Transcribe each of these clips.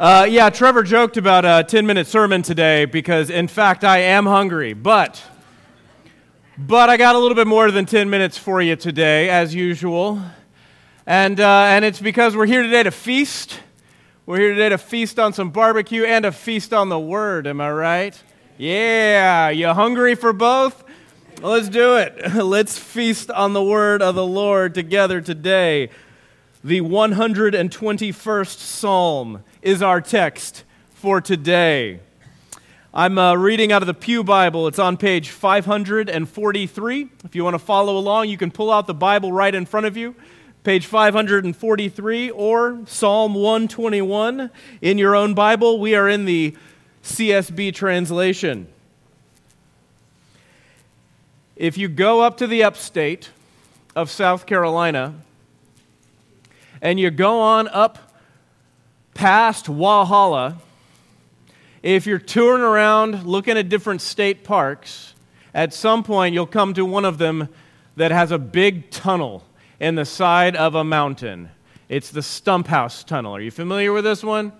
Uh, yeah, Trevor joked about a 10 minute sermon today because, in fact, I am hungry. But, but I got a little bit more than 10 minutes for you today, as usual. And, uh, and it's because we're here today to feast. We're here today to feast on some barbecue and to feast on the Word. Am I right? Yeah, you hungry for both? Let's do it. Let's feast on the Word of the Lord together today. The 121st Psalm is our text for today. I'm uh, reading out of the Pew Bible. It's on page 543. If you want to follow along, you can pull out the Bible right in front of you, page 543, or Psalm 121 in your own Bible. We are in the CSB translation. If you go up to the upstate of South Carolina, and you go on up past Walhalla, if you're touring around looking at different state parks, at some point you'll come to one of them that has a big tunnel in the side of a mountain. It's the Stump House Tunnel. Are you familiar with this one?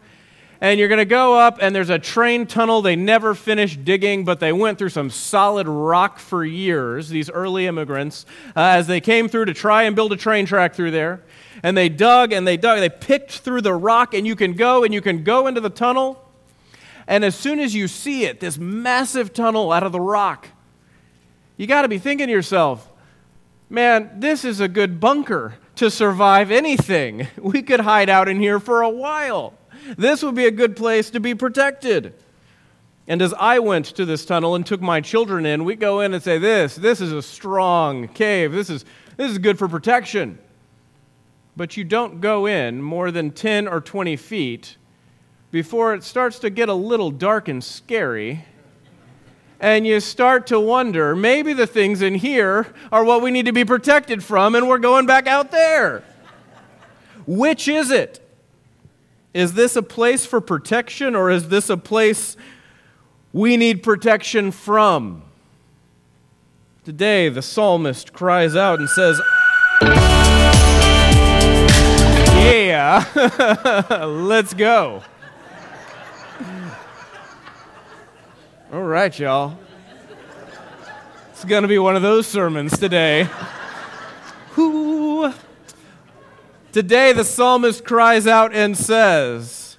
and you're going to go up, and there's a train tunnel they never finished digging, but they went through some solid rock for years, these early immigrants, uh, as they came through to try and build a train track through there. And they dug and they dug, they picked through the rock, and you can go and you can go into the tunnel. And as soon as you see it, this massive tunnel out of the rock, you got to be thinking to yourself, man, this is a good bunker to survive anything. We could hide out in here for a while. This would be a good place to be protected. And as I went to this tunnel and took my children in, we go in and say, This, this is a strong cave. This is, this is good for protection. But you don't go in more than 10 or 20 feet before it starts to get a little dark and scary. And you start to wonder maybe the things in here are what we need to be protected from, and we're going back out there. Which is it? Is this a place for protection or is this a place we need protection from? Today, the psalmist cries out and says, Yeah, let's go. All right, y'all. It's going to be one of those sermons today. Whoo. Today, the psalmist cries out and says,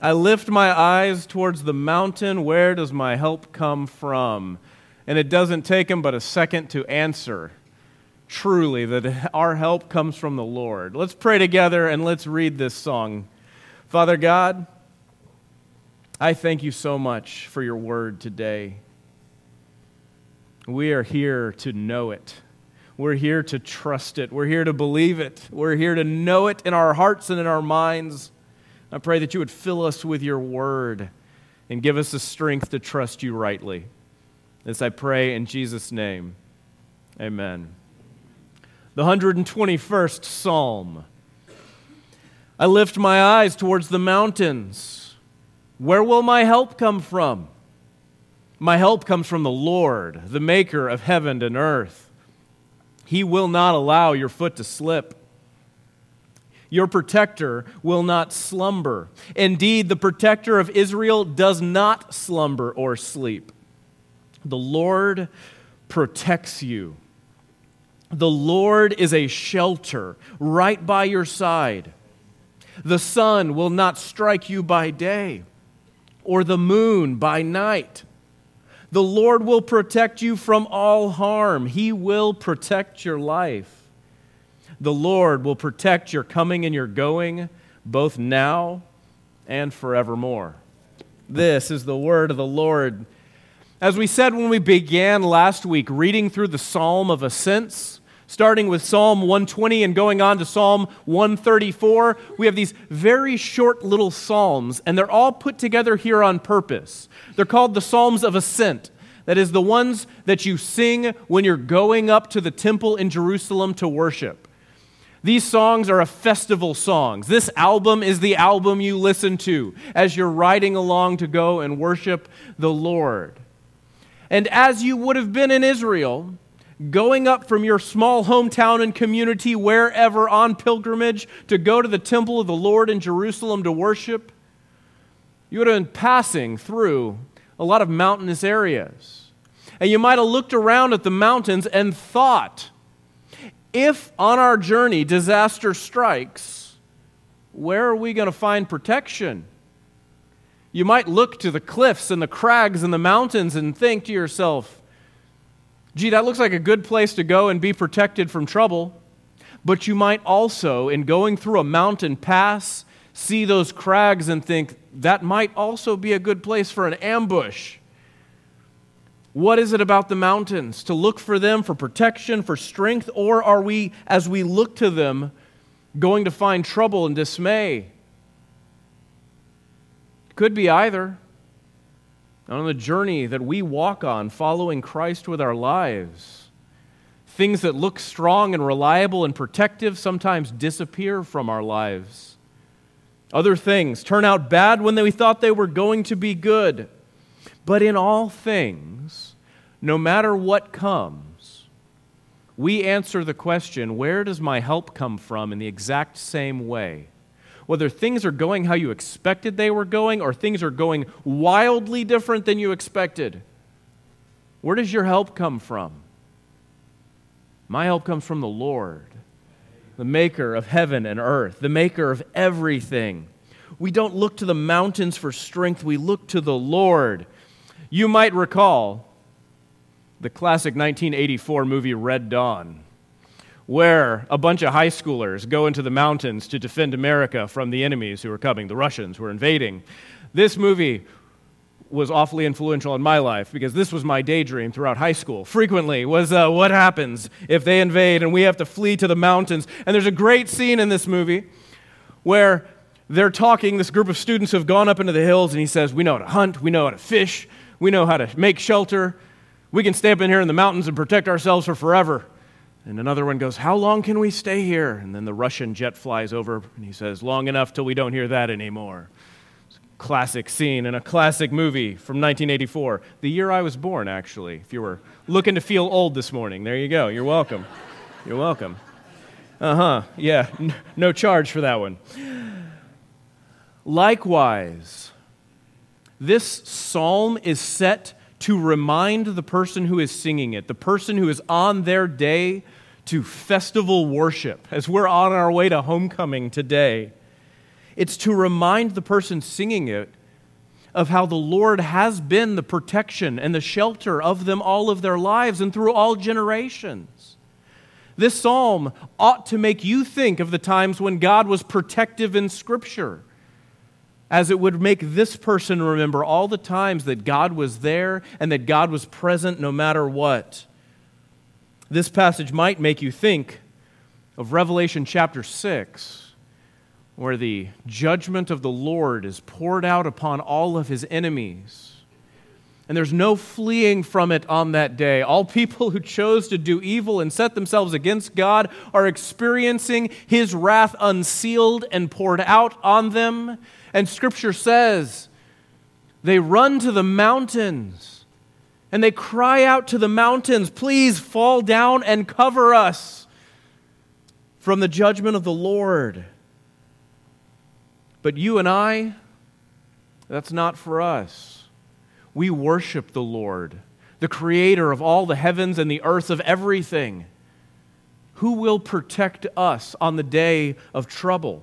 I lift my eyes towards the mountain. Where does my help come from? And it doesn't take him but a second to answer truly that our help comes from the Lord. Let's pray together and let's read this song. Father God, I thank you so much for your word today. We are here to know it. We're here to trust it. We're here to believe it. We're here to know it in our hearts and in our minds. I pray that you would fill us with your word and give us the strength to trust you rightly. This I pray in Jesus' name. Amen. The 121st Psalm. I lift my eyes towards the mountains. Where will my help come from? My help comes from the Lord, the maker of heaven and earth. He will not allow your foot to slip. Your protector will not slumber. Indeed, the protector of Israel does not slumber or sleep. The Lord protects you. The Lord is a shelter right by your side. The sun will not strike you by day, or the moon by night. The Lord will protect you from all harm. He will protect your life. The Lord will protect your coming and your going, both now and forevermore. This is the word of the Lord. As we said when we began last week, reading through the Psalm of Ascents, starting with Psalm 120 and going on to Psalm 134. We have these very short little psalms, and they're all put together here on purpose. They're called the Psalms of Ascent. That is, the ones that you sing when you're going up to the temple in Jerusalem to worship. These songs are a festival songs. This album is the album you listen to as you're riding along to go and worship the Lord. And as you would have been in Israel, going up from your small hometown and community, wherever on pilgrimage, to go to the temple of the Lord in Jerusalem to worship, You would have been passing through a lot of mountainous areas. And you might have looked around at the mountains and thought, if on our journey disaster strikes, where are we going to find protection? You might look to the cliffs and the crags and the mountains and think to yourself, gee, that looks like a good place to go and be protected from trouble. But you might also, in going through a mountain pass, see those crags and think that might also be a good place for an ambush. What is it about the mountains? To look for them for protection, for strength, or are we, as we look to them, going to find trouble and dismay? Could be either. On the journey that we walk on, following Christ with our lives, things that look strong and reliable and protective sometimes disappear from our lives. Other things turn out bad when we thought they were going to be good. But in all things, no matter what comes, we answer the question where does my help come from in the exact same way? Whether things are going how you expected they were going or things are going wildly different than you expected, where does your help come from? My help comes from the Lord, the maker of heaven and earth, the maker of everything. We don't look to the mountains for strength, we look to the Lord you might recall the classic 1984 movie Red Dawn, where a bunch of high schoolers go into the mountains to defend America from the enemies who are coming, the Russians who are invading. This movie was awfully influential in my life because this was my daydream throughout high school. Frequently was uh, what happens if they invade and we have to flee to the mountains. And there's a great scene in this movie where they're talking, this group of students have gone up into the hills, and he says, We know how to hunt, we know how to fish, we know how to make shelter. We can stay up in here in the mountains and protect ourselves for forever. And another one goes, How long can we stay here? And then the Russian jet flies over and he says, Long enough till we don't hear that anymore. classic scene in a classic movie from 1984. The year I was born, actually. If you were looking to feel old this morning, there you go. You're welcome. You're welcome. Uh huh. Yeah, no charge for that one. Likewise, this psalm is set to remind the person who is singing it, the person who is on their day to festival worship, as we're on our way to homecoming today. It's to remind the person singing it of how the Lord has been the protection and the shelter of them all of their lives and through all generations. This psalm ought to make you think of the times when God was protective in Scripture as it would make this person remember all the times that God was there and that God was present no matter what. This passage might make you think of Revelation chapter 6, where the judgment of the Lord is poured out upon all of his enemies. And there's no fleeing from it on that day. All people who chose to do evil and set themselves against God are experiencing his wrath unsealed and poured out on them. And Scripture says they run to the mountains and they cry out to the mountains, Please fall down and cover us from the judgment of the Lord. But you and I, that's not for us. We worship the Lord, the creator of all the heavens and the earth, of everything. Who will protect us on the day of trouble?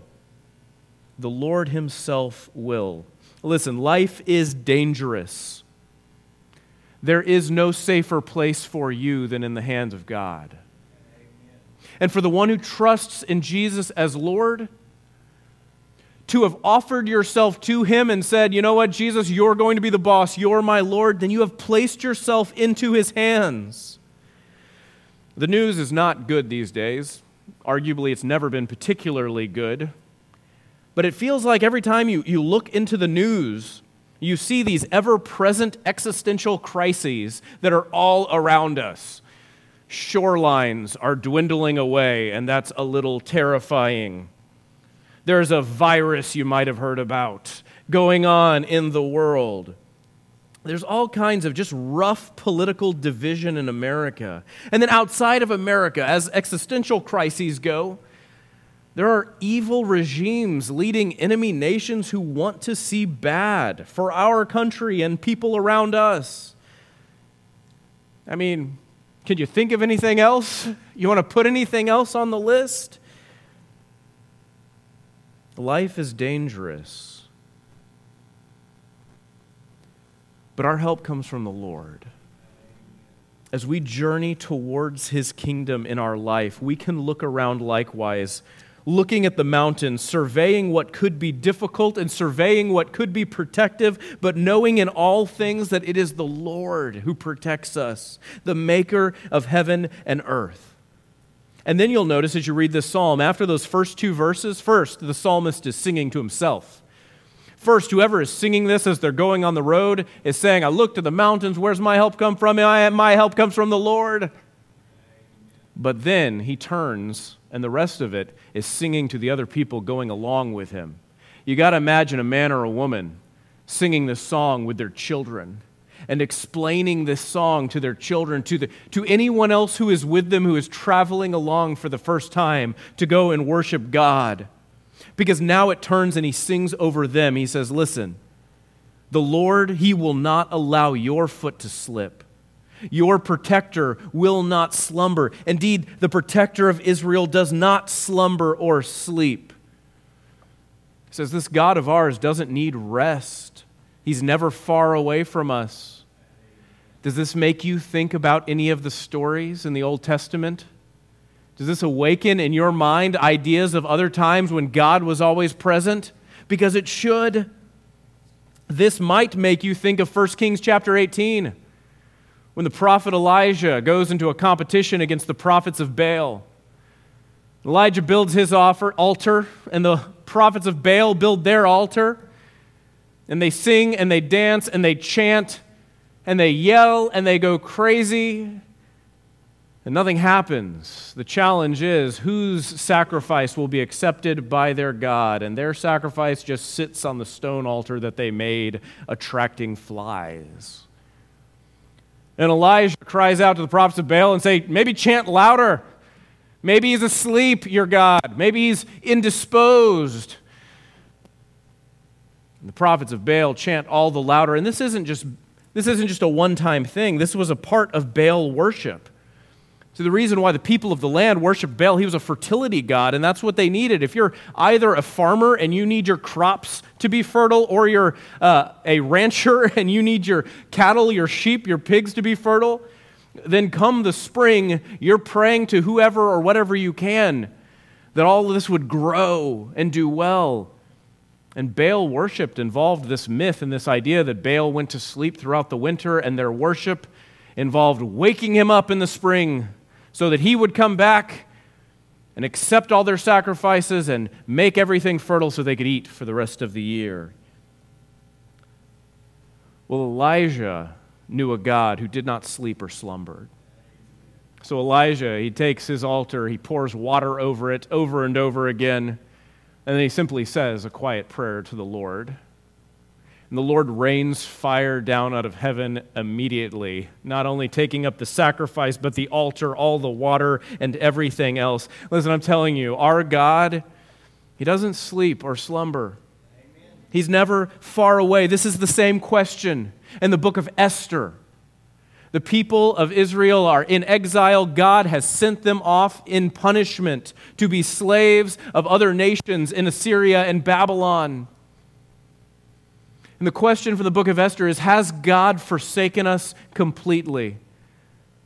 the Lord Himself will. Listen, life is dangerous. There is no safer place for you than in the hands of God. And for the one who trusts in Jesus as Lord, to have offered yourself to Him and said, You know what, Jesus, you're going to be the boss, you're my Lord, then you have placed yourself into His hands. The news is not good these days. Arguably, it's never been particularly good. But it feels like every time you, you look into the news, you see these ever present existential crises that are all around us. Shorelines are dwindling away, and that's a little terrifying. There's a virus you might have heard about going on in the world. There's all kinds of just rough political division in America. And then outside of America, as existential crises go, There are evil regimes leading enemy nations who want to see bad for our country and people around us. I mean, can you think of anything else? You want to put anything else on the list? Life is dangerous. But our help comes from the Lord. As we journey towards his kingdom in our life, we can look around likewise looking at the mountains, surveying what could be difficult and surveying what could be protective, but knowing in all things that it is the Lord who protects us, the maker of heaven and earth. And then you'll notice as you read this psalm, after those first two verses, first, the psalmist is singing to himself. First, whoever is singing this as they're going on the road is saying, I look to the mountains, where's my help come from? My help comes from the Lord. But then he turns, and the rest of it is singing to the other people going along with him. You got to imagine a man or a woman singing this song with their children and explaining this song to their children, to, the, to anyone else who is with them who is traveling along for the first time to go and worship God. Because now it turns and he sings over them. He says, Listen, the Lord, he will not allow your foot to slip. Your protector will not slumber. Indeed, the protector of Israel does not slumber or sleep. He says, This God of ours doesn't need rest, He's never far away from us. Does this make you think about any of the stories in the Old Testament? Does this awaken in your mind ideas of other times when God was always present? Because it should. This might make you think of 1 Kings chapter 18 when the prophet Elijah goes into a competition against the prophets of Baal. Elijah builds his altar, and the prophets of Baal build their altar. And they sing and they dance and they chant and they yell and they go crazy. And nothing happens. The challenge is whose sacrifice will be accepted by their God. And their sacrifice just sits on the stone altar that they made, attracting flies. And Elijah cries out to the prophets of Baal and say, maybe chant louder. Maybe he's asleep, your God. Maybe he's indisposed. And the prophets of Baal chant all the louder. And this isn't just, this isn't just a one time thing, this was a part of Baal worship. So, the reason why the people of the land worshiped Baal, he was a fertility god, and that's what they needed. If you're either a farmer and you need your crops to be fertile, or you're uh, a rancher and you need your cattle, your sheep, your pigs to be fertile, then come the spring, you're praying to whoever or whatever you can that all of this would grow and do well. And Baal worshiped involved this myth and this idea that Baal went to sleep throughout the winter, and their worship involved waking him up in the spring so that he would come back and accept all their sacrifices and make everything fertile so they could eat for the rest of the year. Well, Elijah knew a God who did not sleep or slumber. So Elijah, he takes his altar, he pours water over it over and over again, and then he simply says a quiet prayer to the Lord. And the Lord rains fire down out of heaven immediately, not only taking up the sacrifice, but the altar, all the water, and everything else. Listen, I'm telling you, our God, He doesn't sleep or slumber. Amen. He's never far away. This is the same question in the book of Esther. The people of Israel are in exile. God has sent them off in punishment to be slaves of other nations in Assyria and Babylon. And the question for the book of Esther is Has God forsaken us completely?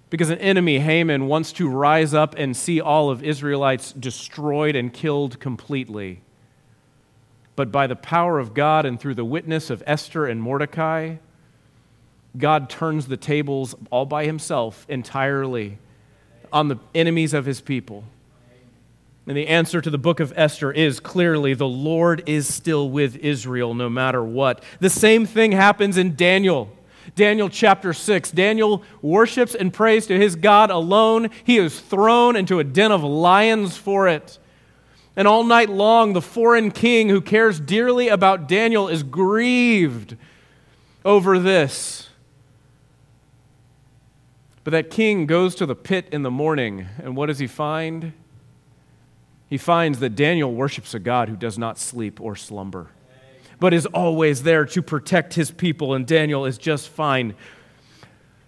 Because an enemy, Haman, wants to rise up and see all of Israelites destroyed and killed completely. But by the power of God and through the witness of Esther and Mordecai, God turns the tables all by himself entirely on the enemies of his people. And the answer to the book of Esther is clearly the Lord is still with Israel no matter what. The same thing happens in Daniel. Daniel chapter 6. Daniel worships and prays to his God alone. He is thrown into a den of lions for it. And all night long, the foreign king who cares dearly about Daniel is grieved over this. But that king goes to the pit in the morning, and what does he find? He finds that Daniel worships a God who does not sleep or slumber, but is always there to protect his people, and Daniel is just fine.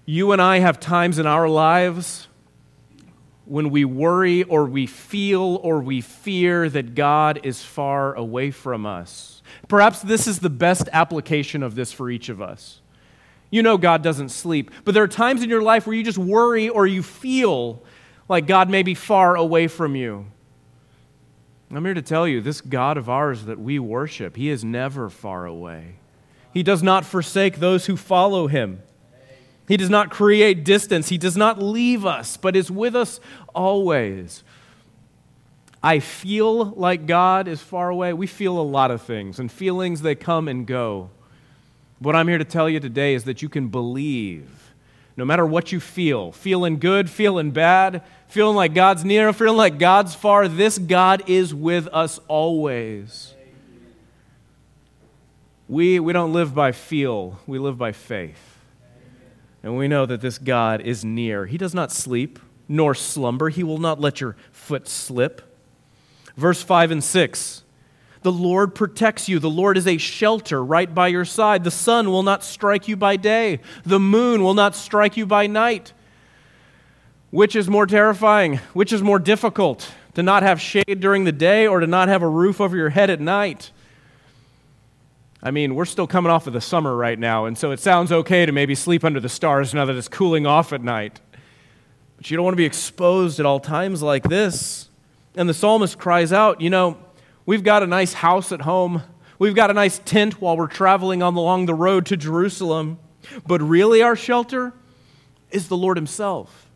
You and I have times in our lives when we worry or we feel or we fear that God is far away from us. Perhaps this is the best application of this for each of us. You know God doesn't sleep, but there are times in your life where you just worry or you feel like God may be far away from you. I'm here to tell you this God of ours that we worship, He is never far away. He does not forsake those who follow Him. He does not create distance. He does not leave us, but is with us always. I feel like God is far away. We feel a lot of things, and feelings, they come and go. What I'm here to tell you today is that you can believe no matter what you feel feeling good, feeling bad, feeling like God's near, feeling like God's far this God is with us always. We, we don't live by feel, we live by faith. And we know that this God is near. He does not sleep nor slumber, He will not let your foot slip. Verse 5 and 6 The Lord protects you. The Lord is a shelter right by your side. The sun will not strike you by day, the moon will not strike you by night. Which is more terrifying? Which is more difficult? To not have shade during the day or to not have a roof over your head at night? I mean, we're still coming off of the summer right now, and so it sounds okay to maybe sleep under the stars now that it's cooling off at night. But you don't want to be exposed at all times like this. And the psalmist cries out, You know, we've got a nice house at home, we've got a nice tent while we're traveling on along the road to Jerusalem. But really, our shelter is the Lord Himself.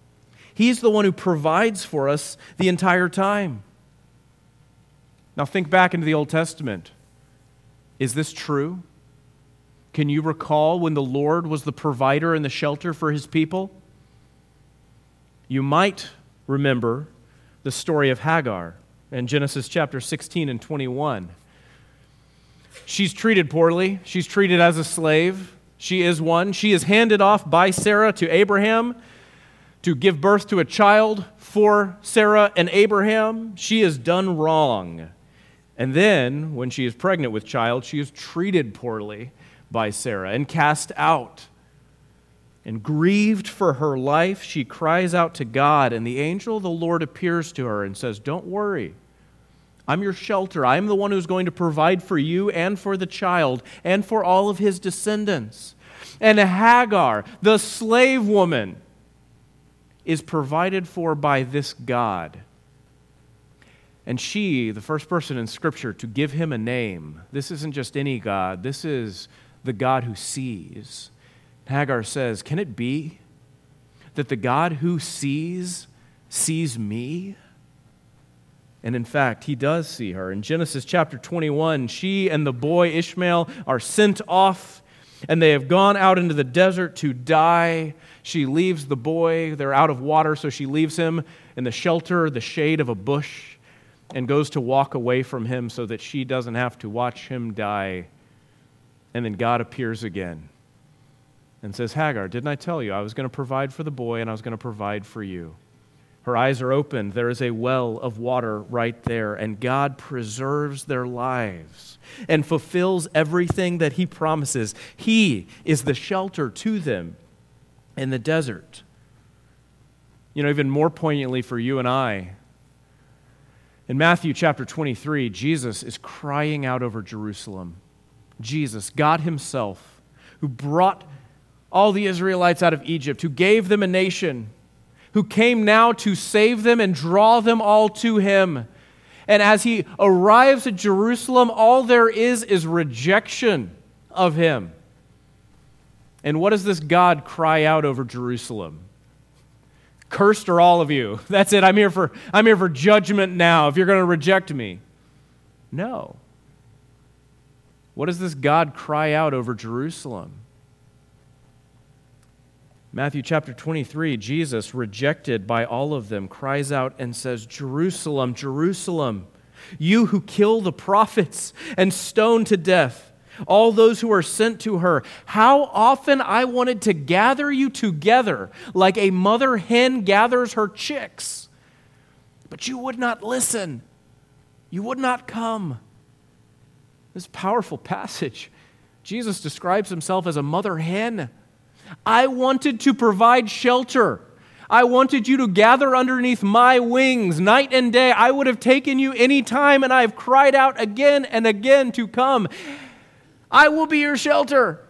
He's the one who provides for us the entire time. Now, think back into the Old Testament. Is this true? Can you recall when the Lord was the provider and the shelter for his people? You might remember the story of Hagar in Genesis chapter 16 and 21. She's treated poorly, she's treated as a slave. She is one. She is handed off by Sarah to Abraham to give birth to a child for Sarah and Abraham. She is done wrong. And then, when she is pregnant with child, she is treated poorly by Sarah and cast out. And grieved for her life, she cries out to God, and the angel of the Lord appears to her and says, Don't worry. I'm your shelter. I'm the one who's going to provide for you and for the child and for all of his descendants. And Hagar, the slave woman, is provided for by this God. And she, the first person in Scripture to give him a name, this isn't just any God, this is the God who sees. Hagar says, Can it be that the God who sees sees me? And in fact, he does see her. In Genesis chapter 21, she and the boy Ishmael are sent off and they have gone out into the desert to die. She leaves the boy. They're out of water, so she leaves him in the shelter, the shade of a bush and goes to walk away from him so that she doesn't have to watch him die. And then God appears again and says, Hagar, didn't I tell you I was going to provide for the boy and I was going to provide for you? Her eyes are opened. There is a well of water right there, and God preserves their lives and fulfills everything that He promises. He is the shelter to them in the desert. You know, even more poignantly for you and I, in Matthew chapter 23, Jesus is crying out over Jerusalem. Jesus, God Himself, who brought all the Israelites out of Egypt, who gave them a nation, who came now to save them and draw them all to Him. And as He arrives at Jerusalem, all there is is rejection of Him. And what does this God cry out over Jerusalem? Cursed are all of you. That's it. I'm here for, I'm here for judgment now if you're going to reject me. No. What does this God cry out over Jerusalem? Matthew chapter 23, Jesus, rejected by all of them, cries out and says, Jerusalem, Jerusalem, you who kill the prophets and stone to death all those who are sent to her. How often I wanted to gather you together like a mother hen gathers her chicks, but you would not listen. You would not come. This powerful passage. Jesus describes himself as a mother hen. I wanted to provide shelter. I wanted you to gather underneath my wings night and day. I would have taken you any time, and I have cried out again and again to come. I will be your shelter.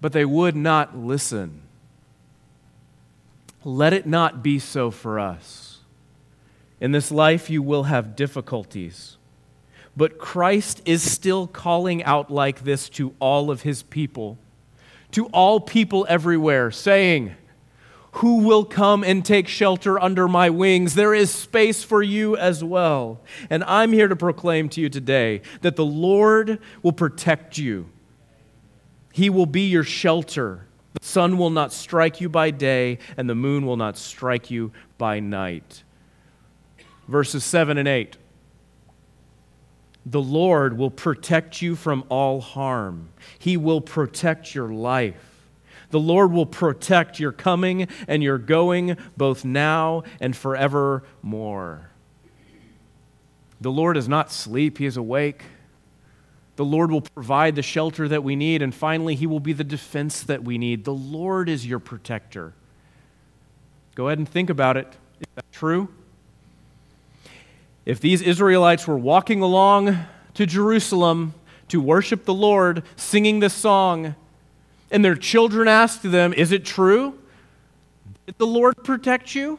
But they would not listen. Let it not be so for us. In this life, you will have difficulties. But Christ is still calling out like this to all of his people, to all people everywhere, saying, who will come and take shelter under my wings? There is space for you as well. And I'm here to proclaim to you today that the Lord will protect you. He will be your shelter. The sun will not strike you by day, and the moon will not strike you by night. Verses 7 and 8. The Lord will protect you from all harm. He will protect your life. The Lord will protect your coming and your going, both now and forevermore. The Lord is not asleep, He is awake. The Lord will provide the shelter that we need, and finally, He will be the defense that we need. The Lord is your protector. Go ahead and think about it. Is that true? If these Israelites were walking along to Jerusalem to worship the Lord, singing this song, and their children asked them, Is it true? Did the Lord protect you?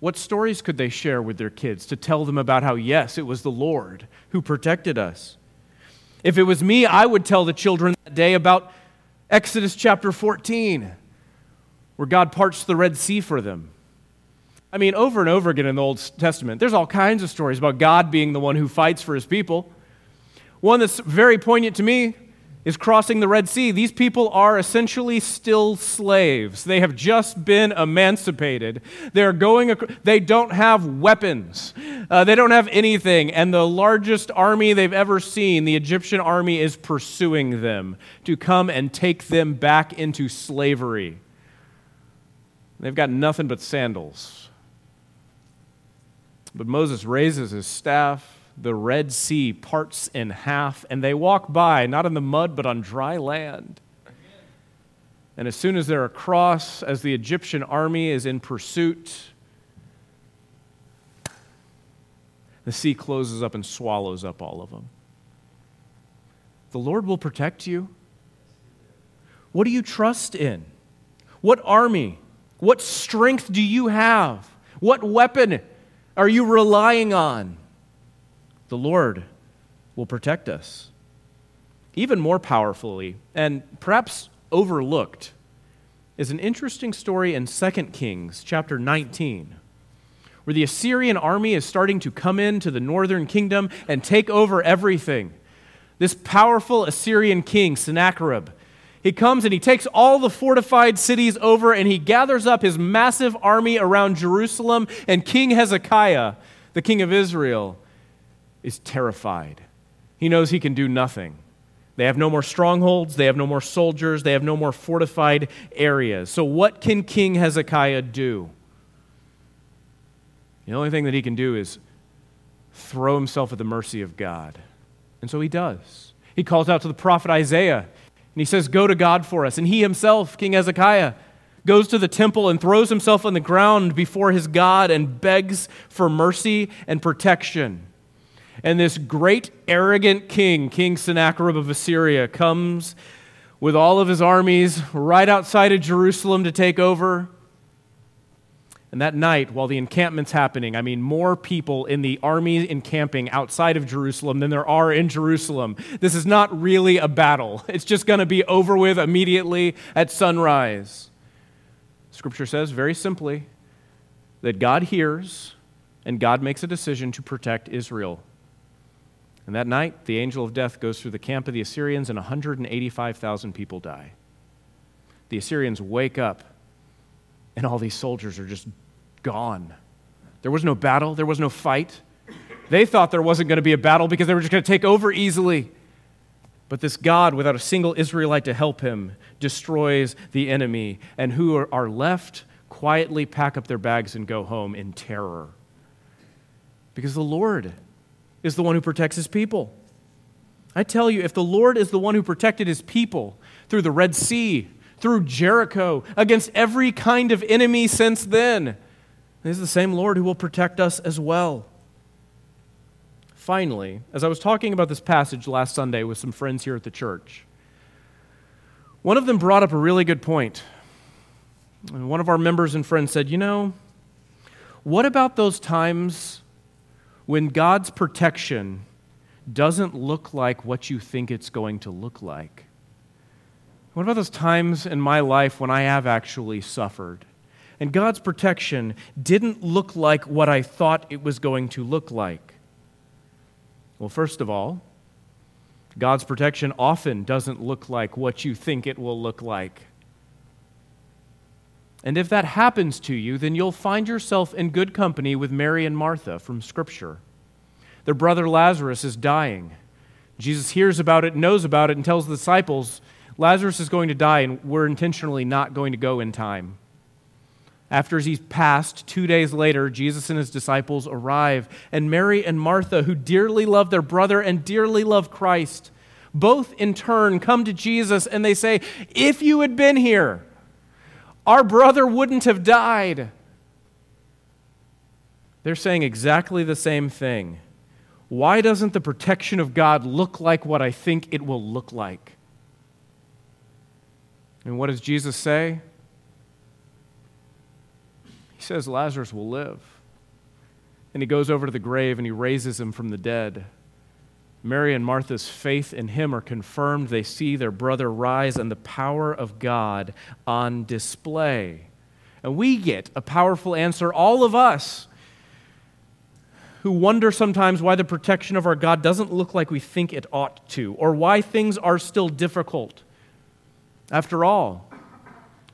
What stories could they share with their kids to tell them about how, yes, it was the Lord who protected us? If it was me, I would tell the children that day about Exodus chapter 14, where God parts the Red Sea for them. I mean, over and over again in the Old Testament, there's all kinds of stories about God being the one who fights for his people. One that's very poignant to me is crossing the Red Sea. These people are essentially still slaves. They have just been emancipated. They're going, they don't have weapons. Uh, they don't have anything. And the largest army they've ever seen, the Egyptian army, is pursuing them to come and take them back into slavery. They've got nothing but sandals. But Moses raises his staff the Red Sea parts in half, and they walk by, not in the mud, but on dry land. And as soon as they're across, as the Egyptian army is in pursuit, the sea closes up and swallows up all of them. The Lord will protect you. What do you trust in? What army? What strength do you have? What weapon are you relying on? the Lord will protect us. Even more powerfully, and perhaps overlooked, is an interesting story in 2 Kings chapter 19, where the Assyrian army is starting to come into the northern kingdom and take over everything. This powerful Assyrian king, Sennacherib, he comes and he takes all the fortified cities over and he gathers up his massive army around Jerusalem. And King Hezekiah, the king of Israel, is terrified. He knows he can do nothing. They have no more strongholds, they have no more soldiers, they have no more fortified areas. So, what can King Hezekiah do? The only thing that he can do is throw himself at the mercy of God. And so he does. He calls out to the prophet Isaiah and he says, Go to God for us. And he himself, King Hezekiah, goes to the temple and throws himself on the ground before his God and begs for mercy and protection. And this great, arrogant king, King Sennacherib of Assyria, comes with all of his armies right outside of Jerusalem to take over. And that night, while the encampment's happening, I mean, more people in the army encamping outside of Jerusalem than there are in Jerusalem. This is not really a battle. It's just going to be over with immediately at sunrise. Scripture says very simply that God hears and God makes a decision to protect Israel. And that night, the angel of death goes through the camp of the Assyrians, and 185,000 people die. The Assyrians wake up, and all these soldiers are just gone. There was no battle, there was no fight. They thought there wasn't going to be a battle because they were just going to take over easily. But this God, without a single Israelite to help him, destroys the enemy, and who are left quietly pack up their bags and go home in terror. Because the Lord is the one who protects his people. I tell you, if the Lord is the one who protected his people through the Red Sea, through Jericho, against every kind of enemy since then, he's the same Lord who will protect us as well. Finally, as I was talking about this passage last Sunday with some friends here at the church, one of them brought up a really good point. And one of our members and friends said, You know, what about those times when God's protection doesn't look like what you think it's going to look like? What about those times in my life when I have actually suffered? And God's protection didn't look like what I thought it was going to look like. Well, first of all, God's protection often doesn't look like what you think it will look like. And if that happens to you, then you'll find yourself in good company with Mary and Martha from Scripture. Their brother Lazarus is dying. Jesus hears about it, knows about it, and tells the disciples, Lazarus is going to die, and we're intentionally not going to go in time. After he's passed, two days later, Jesus and his disciples arrive, and Mary and Martha, who dearly love their brother and dearly love Christ, both in turn come to Jesus and they say, If you had been here, our brother wouldn't have died. They're saying exactly the same thing. Why doesn't the protection of God look like what I think it will look like? And what does Jesus say? Says Lazarus will live. And he goes over to the grave and he raises him from the dead. Mary and Martha's faith in him are confirmed. They see their brother rise and the power of God on display. And we get a powerful answer, all of us who wonder sometimes why the protection of our God doesn't look like we think it ought to, or why things are still difficult. After all,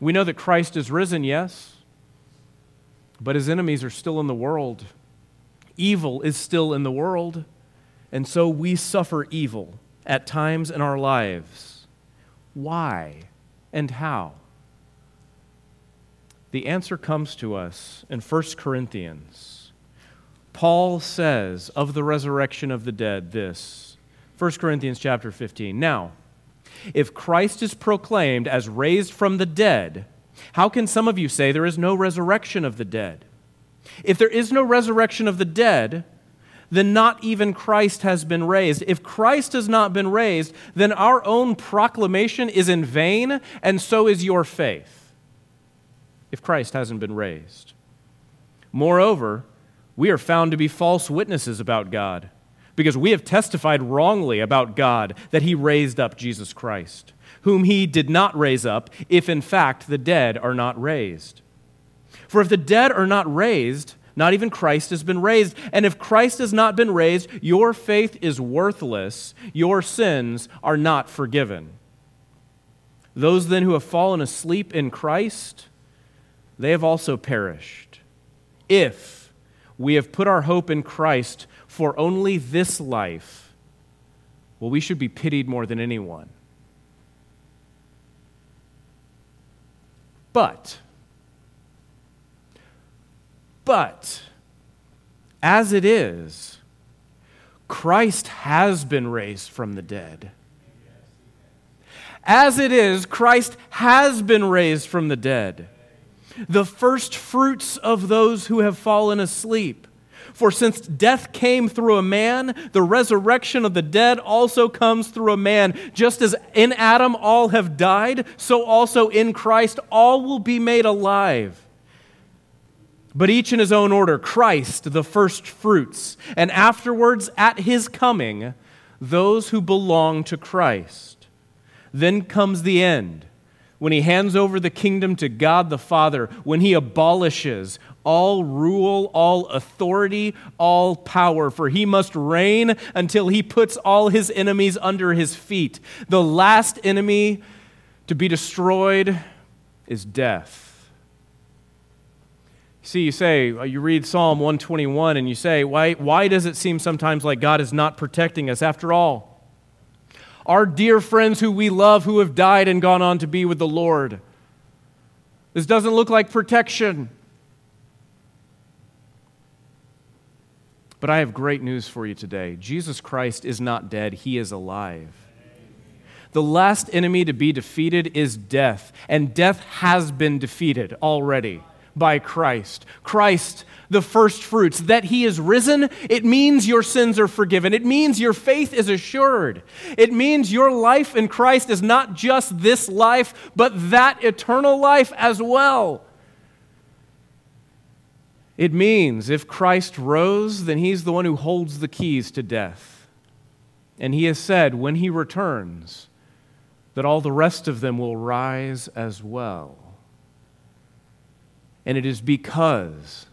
we know that Christ is risen, yes, but his enemies are still in the world. Evil is still in the world. And so we suffer evil at times in our lives. Why and how? The answer comes to us in 1 Corinthians. Paul says of the resurrection of the dead this 1 Corinthians chapter 15. Now, if Christ is proclaimed as raised from the dead, how can some of you say there is no resurrection of the dead? If there is no resurrection of the dead, then not even Christ has been raised. If Christ has not been raised, then our own proclamation is in vain, and so is your faith, if Christ hasn't been raised. Moreover, we are found to be false witnesses about God, because we have testified wrongly about God that He raised up Jesus Christ, whom He did not raise up, if in fact the dead are not raised. For if the dead are not raised, not even Christ has been raised. And if Christ has not been raised, your faith is worthless. Your sins are not forgiven. Those then who have fallen asleep in Christ, they have also perished. If we have put our hope in Christ for only this life, well, we should be pitied more than anyone. But, but as it is, Christ has been raised from the dead. As it is, Christ has been raised from the dead, the first fruits of those who have fallen asleep. For since death came through a man, the resurrection of the dead also comes through a man. Just as in Adam all have died, so also in Christ all will be made alive but each in his own order Christ, the first fruits, and afterwards, at his coming, those who belong to Christ. Then comes the end, when he hands over the kingdom to God the Father, when he abolishes all rule, all authority, all power, for he must reign until he puts all his enemies under his feet. The last enemy to be destroyed is death. See, you say, uh, you read Psalm 121 and you say, why, why does it seem sometimes like God is not protecting us? After all, our dear friends who we love who have died and gone on to be with the Lord. This doesn't look like protection. But I have great news for you today. Jesus Christ is not dead, he is alive. The last enemy to be defeated is death, and death has been defeated already by Christ. Christ, the first fruits, that he is risen, it means your sins are forgiven. It means your faith is assured. It means your life in Christ is not just this life, but that eternal life as well. It means if Christ rose, then he's the one who holds the keys to death. And he has said, when he returns, that all the rest of them will rise as well. And it is because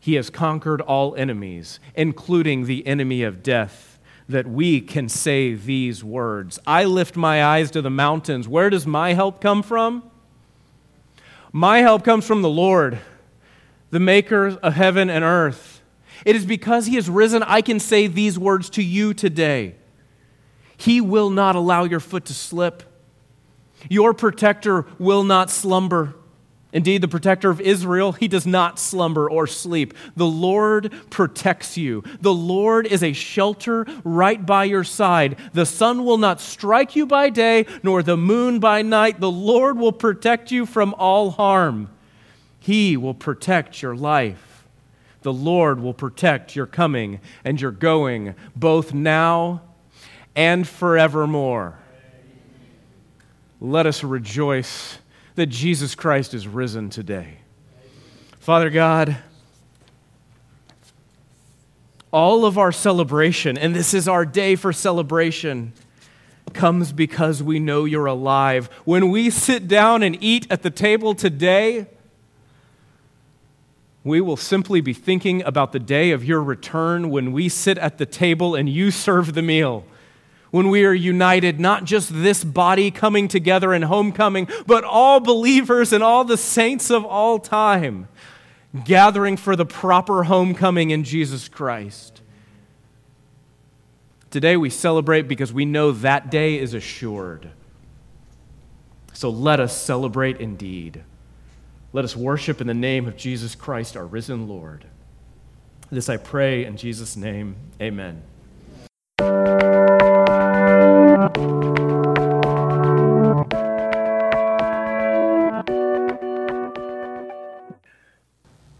he has conquered all enemies, including the enemy of death, that we can say these words I lift my eyes to the mountains. Where does my help come from? My help comes from the Lord the maker of heaven and earth. It is because he has risen, I can say these words to you today. He will not allow your foot to slip. Your protector will not slumber. Indeed, the protector of Israel, he does not slumber or sleep. The Lord protects you. The Lord is a shelter right by your side. The sun will not strike you by day, nor the moon by night. The Lord will protect you from all harm. He will protect your life. The Lord will protect your coming and your going, both now and forevermore. Let us rejoice that Jesus Christ is risen today. Father God, all of our celebration, and this is our day for celebration, comes because we know you're alive. When we sit down and eat at the table today, we will simply be thinking about the day of your return when we sit at the table and you serve the meal. When we are united, not just this body coming together in homecoming, but all believers and all the saints of all time gathering for the proper homecoming in Jesus Christ. Today we celebrate because we know that day is assured. So let us celebrate indeed. Let us worship in the name of Jesus Christ, our risen Lord. This I pray in Jesus' name. Amen.